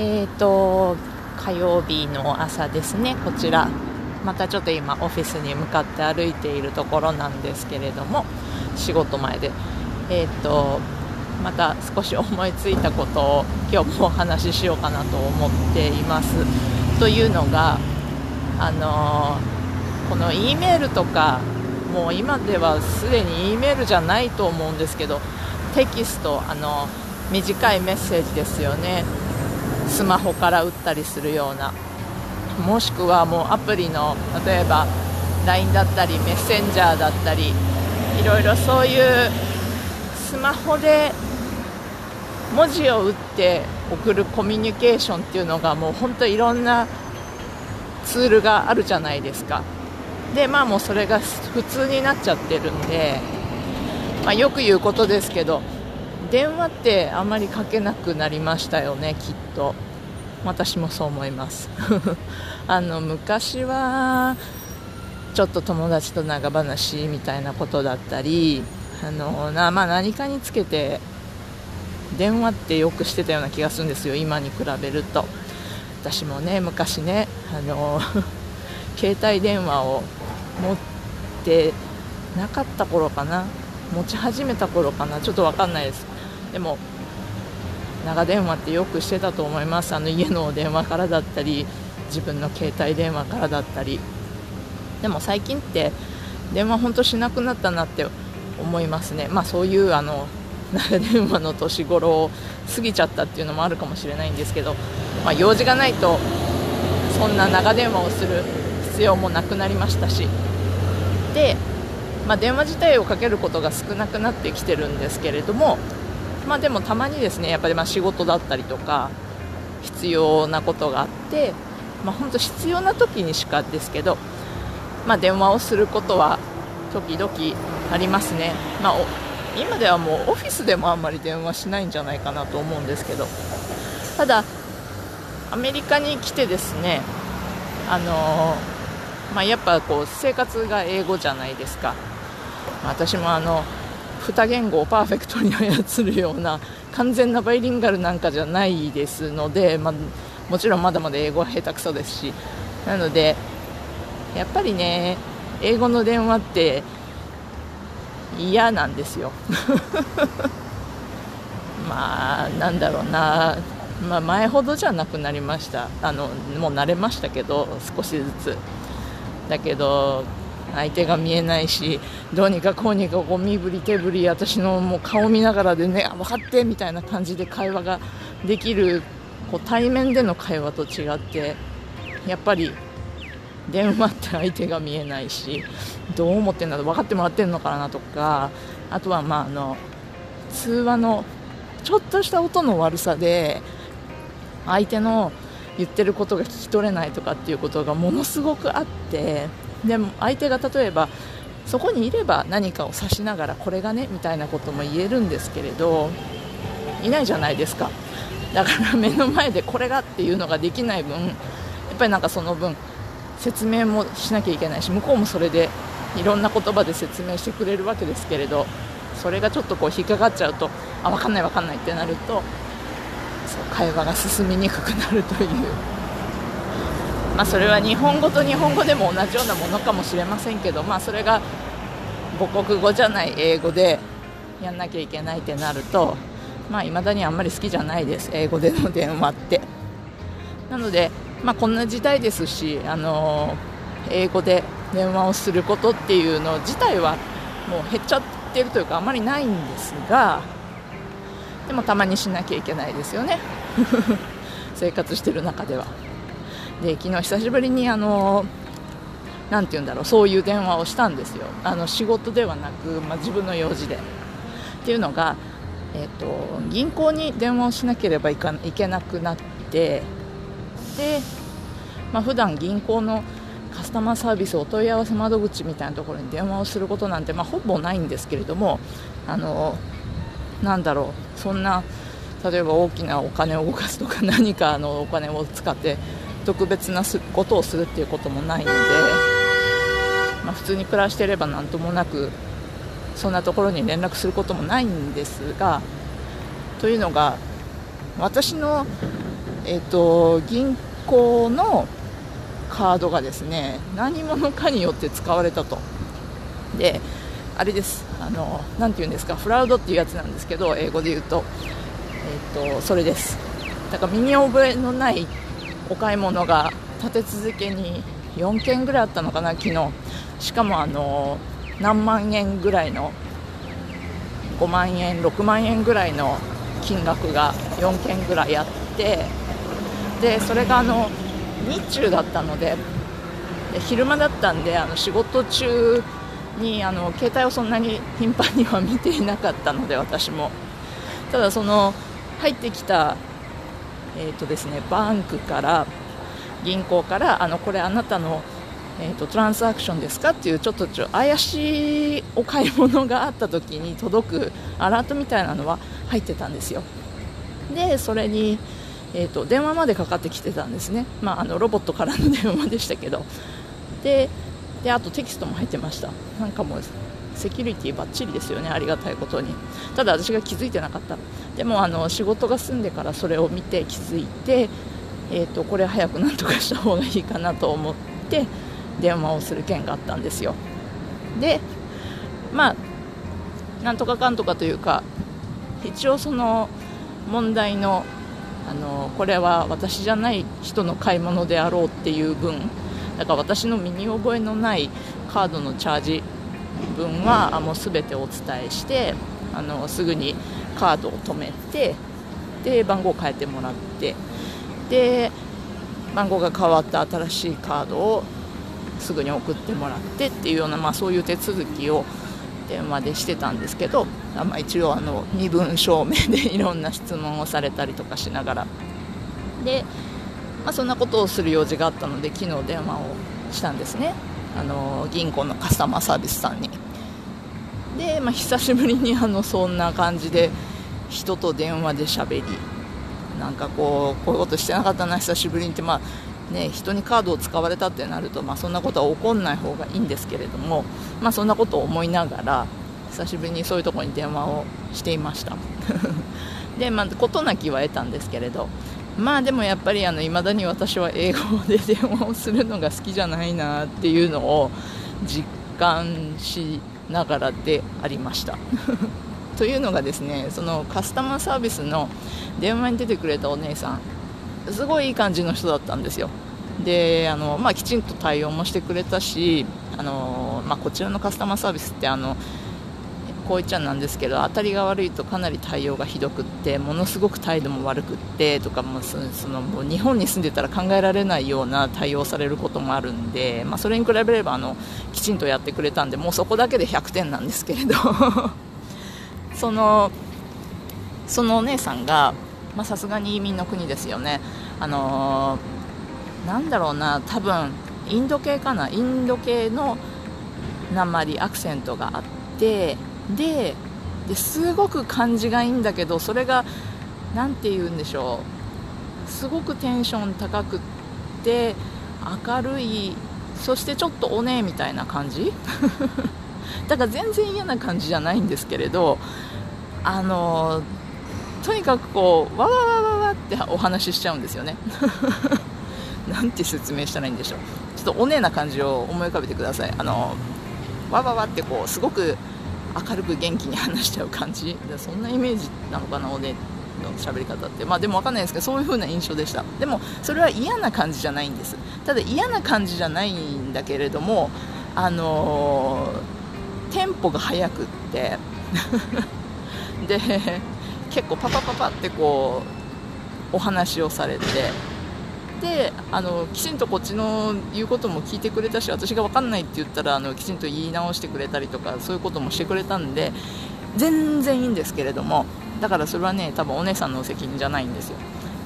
えーと火曜日の朝ですね。こちら。またちょっと今オフィスに向かって歩いているところなんですけれども仕事前で。えーとまた少し思いついたことを今日もお話ししようかなと思っています。というのがあのー、この E メールとかもう今ではすでに E メールじゃないと思うんですけどテキストあの短いメッセージですよね。スマホから打ったりするような。もしくはもうアプリの例えば LINE だったりメッセンジャーだったりいろいろそういうスマホで文字を打って送るコミュニケーションっていうのがもう本当いろんなツールがあるじゃないですか。でまあもうそれが普通になっちゃってるんで、まあ、よく言うことですけど電話ってあまりかけなくなりましたよねきっと。私もそう思います。あの昔はちょっと友達と長話みたいなことだったりあのな、まあ、何かにつけて電話ってよくしてたような気がするんですよ今に比べると。私もね昔ねあの 携帯電話を持ってなかった頃かな持ち始めた頃かなちょっと分かんないですでも長電話ってよくしてたと思います。あの家の電話からだったり自分の携帯電話からだったり。でも最近って電話本当しなくなったなって思いますね。まあそういうあの長電話の年頃を過ぎちゃったっていうのもあるかもしれないんですけどまあ、用事がないとそんな長電話をする必要もなくなりましたし。で、まあ、電話自体をかけることが少なくなってきてるんですけれども、まあ、でもたまにですねやっぱりま仕事だったりとか必要なことがあって、まあ、本当必要な時にしかですけど、まあ、電話をすることは時々ありますね、まあ、今ではもうオフィスでもあんまり電話しないんじゃないかなと思うんですけど。ただアメリカに来てですねあのまあ、やっぱこう生活が英語じゃないですか。私もあの2言語をパーフェクトに操るような完全なバイリンガルなんかじゃないですので、ま、もちろんまだまだ英語は下手くそですしなのでやっぱりね英語の電話って嫌なんですよ。まあなんだろうな。まあ、前ほどじゃなくなりました。あのもう慣れましたけど少しずつ。だけど相手が見えないしどうにかこうにかこう身振り手振り私のもう顔見ながらでね分かってみたいな感じで会話ができるこう対面での会話と違ってやっぱり電話って相手が見えないしどう思ってんだろう分かってもらってるのかなとかあとはまああの通話のちょっとした音の悪さで相手の言ってることが聞き取れないとかっていうことがものすごくあってでも相手が例えばそこにいれば何かを指しながらこれがねみたいなことも言えるんですけれどいないじゃないですか。だから目の前でこれがっていうのができない分やっぱりなんかその分説明もしなきゃいけないし向こうもそれでいろんな言葉で説明してくれるわけですけれどそれがちょっとこう引っかかっちゃうとあ分かんない分かんないってなるとそう会話が進みにくくなるという、まあ、それは日本語と日本語でも同じようなものかもしれませんけど、まあ、それが母国語じゃない英語でやんなきゃいけないってなるといまあ、未だにあんまり好きじゃないです英語での電話って。なので、まあ、こんな時代ですし、あの英語で電話をすることっていうの自体はもう減っちゃってるというかあまりないんですがでもたまにしなきゃいけないですよね。生活してる中では。で昨日久しぶりにあのなて言うんだろうそういう電話をしたんですよ。あの仕事ではなく、まあ、自分の用事で。っていうのが、えーと、銀行に電話をしなければいかいけなくなってで、まあ普段銀行のカスタマーサービスお問い合わせ窓口みたいなところに電話をすることなんて、まあ、ほぼないんですけれどもあのなんだろうそんな例えば大きなお金を動かすとか何かのお金を使って特別なことをするっていうこともないので、まあ、普通に暮らしていれば何ともなくそんなところに連絡することもないんですがというのが私の、えーと、銀行のカードがですね何者かによって使われたと。であれです。あのなて言うんですか？フラウドっていうやつなんですけど英語で言うと,、えーと、それです。だから身に覚えのないお買い物が立て続けに4件ぐらいあったのかな昨日。しかもあの何万円ぐらいの5万円6万円ぐらいの金額が4件ぐらいあってでそれがあの日中だったのでで昼間だったんであの仕事中にあの携帯をそんなに頻繁には見ていなかったので私も。ただその入ってきた、えーとですね、バンクから銀行からあのこれあなたの、えーと、トランスアクションですかっていうちょっとちょ怪しいお買い物があった時に届くアラートみたいなのは入ってたんですよ。でそれに、えーと電話までかかってきてたんですね、まあ、あのロボットからの電話でしたけど。でであとテキストも入ってました。なんかもうセキュリティばっちりですよね。ありがたいことに。ただ私が気づいてなかった。でもあの仕事が済んでからそれを見て気づいて、えーと、これ早くなんとかした方がいいかなと思って電話をする件があったんですよ。でまあなんとかかんとかというか一応その問題のあのこれは私じゃない人の買い物であろうっていう分だから私の身に覚えのないカードのチャージ分はもう全てお伝えしてあのすぐにカードを止めてで番号を変えてもらってで番号が変わった新しいカードをすぐに送ってもらってっていうような、まあ、そういう手続きを電話でしてたんですけど、まあ、一応あの身分証明でいろんな質問をされたりとかしながら。でまあ、そんなことをする用事があったので昨日電話をしたんですね。あの銀行のカスタマーサービスさんに。で、まあ、久しぶりにあのそんな感じで人と電話で喋りなんかこうこういうことしてなかったな久しぶりにって、まあね、人にカードを使われたってなると、まあ、そんなことは起こんない方がいいんですけれども、まあ、そんなことを思いながら久しぶりにそういうところに電話をしていました。で、まあ、事なきは得たんですけれどまあでもやっぱりいまだに私は英語で電話をするのが好きじゃないなっていうのを実感しながらでありました。というのがですねそのカスタマーサービスの電話に出てくれたお姉さんすごいいい感じの人だったんですよ。であの、まあ、きちんと対応もしてくれたしあの、まあ、こちらのカスタマーサービスってあのこう言っちゃなんですけど当たりが悪いとかなり対応がひどくってものすごく態度も悪くってとかもそのもう日本に住んでたら考えられないような対応されることもあるんで、まあ、それに比べればあのきちんとやってくれたんでもうそこだけで100点なんですけれど そのそのお姉さんがさすがに移民の国ですよね。あの、なんだろうな多分インド系かなインド系の鉛アクセントがあってでですごく感じがいいんだけどそれが何て言うんでしょう。すごくテンション高くって明るいそしてちょっとおねえみたいな感じ？だから全然嫌な感じじゃないんですけれどあのとにかくこうわわわわわってお話ししちゃうんですよね。なんて説明したらいいんでしょう。ちょっとおねえな感じを思い浮かべてください。あのわわわってこうすごく明るく元気に話しちゃう感じ。そんなイメージなのかなおでの喋り方って。まあでも分かんないですけどそういう風な印象でした。でもそれは嫌な感じじゃないんです。ただ嫌な感じじゃないんだけれどもあのー、テンポが速くって。で結構パパパパってこうお話をされて。であのきちんとこっちの言うことも聞いてくれたし私が分かんないって言ったらあのきちんと言い直してくれたりとかそういうこともしてくれたんで全然いいんですけれどもだからそれはね多分お姉さんの責任じゃないんですよ。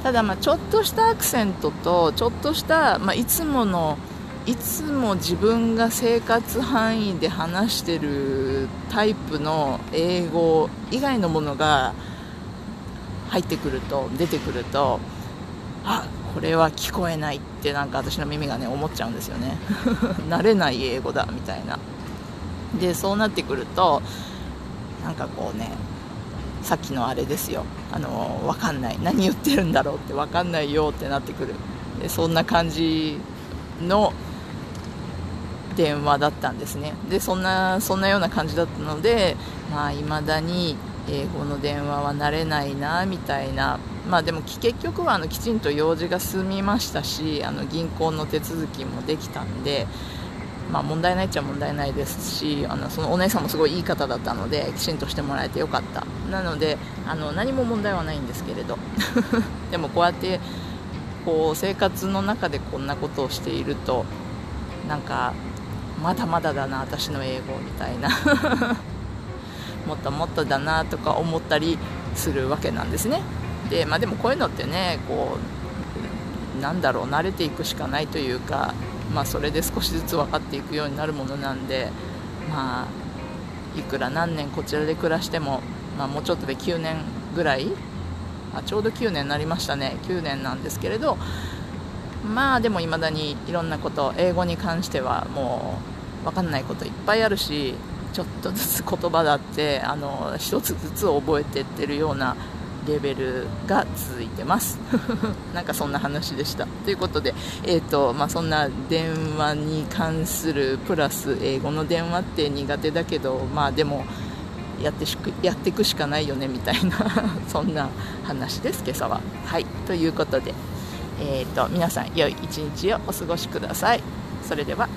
ただまあちょっとしたアクセントとちょっとした、まあ、いつものいつも自分が生活範囲で話してるタイプの英語以外のものが入ってくると出てくるとこれは聞こえないってなんか私の耳がね思っちゃうんですよね。慣れない英語だみたいな。でそうなってくるとなんかこうねさっきのあれですよ。あの分かんない。何言ってるんだろうって分かんないよってなってくる。でそんな感じの電話だったんですね。でそんなそんなような感じだったのでまあ未だに英語の電話は慣れないなみたいなまあでも結局はあのきちんと用事が済みましたしあの銀行の手続きもできたんでまあ、問題ないっちゃ問題ないですしあのそのお姉さんもすごいいい方だったのできちんとしてもらえてよかった。なのであの何も問題はないんですけれど。でもこうやってこう生活の中でこんなことをしているとなんかまだまだだな私の英語みたいな。もっともっとだなとか思ったりするわけなんですね,、まあ、でもこういうのってねこうなんだろう慣れていくしかないというかまあ、それで少しずつ分かっていくようになるものなんで、まあ、いくら何年こちらで暮らしても、まあ、もうちょっとで9年ぐらいあちょうど9年になりましたね。9年なんですけれどまあでもいまだにいろんなこと英語に関してはもう分かんないこといっぱいあるしちょっとずつ言葉だってあの1つずつ覚えてってるようなレベルが続いてます。なんかそんな話でした。ということで、えーとまあ、そんな電話に関するプラス英語の電話って苦手だけどまあでもやってしやっていくしかないよねみたいな そんな話です今朝は。はい。ということで、えーと皆さん良い一日をお過ごしください。それでは。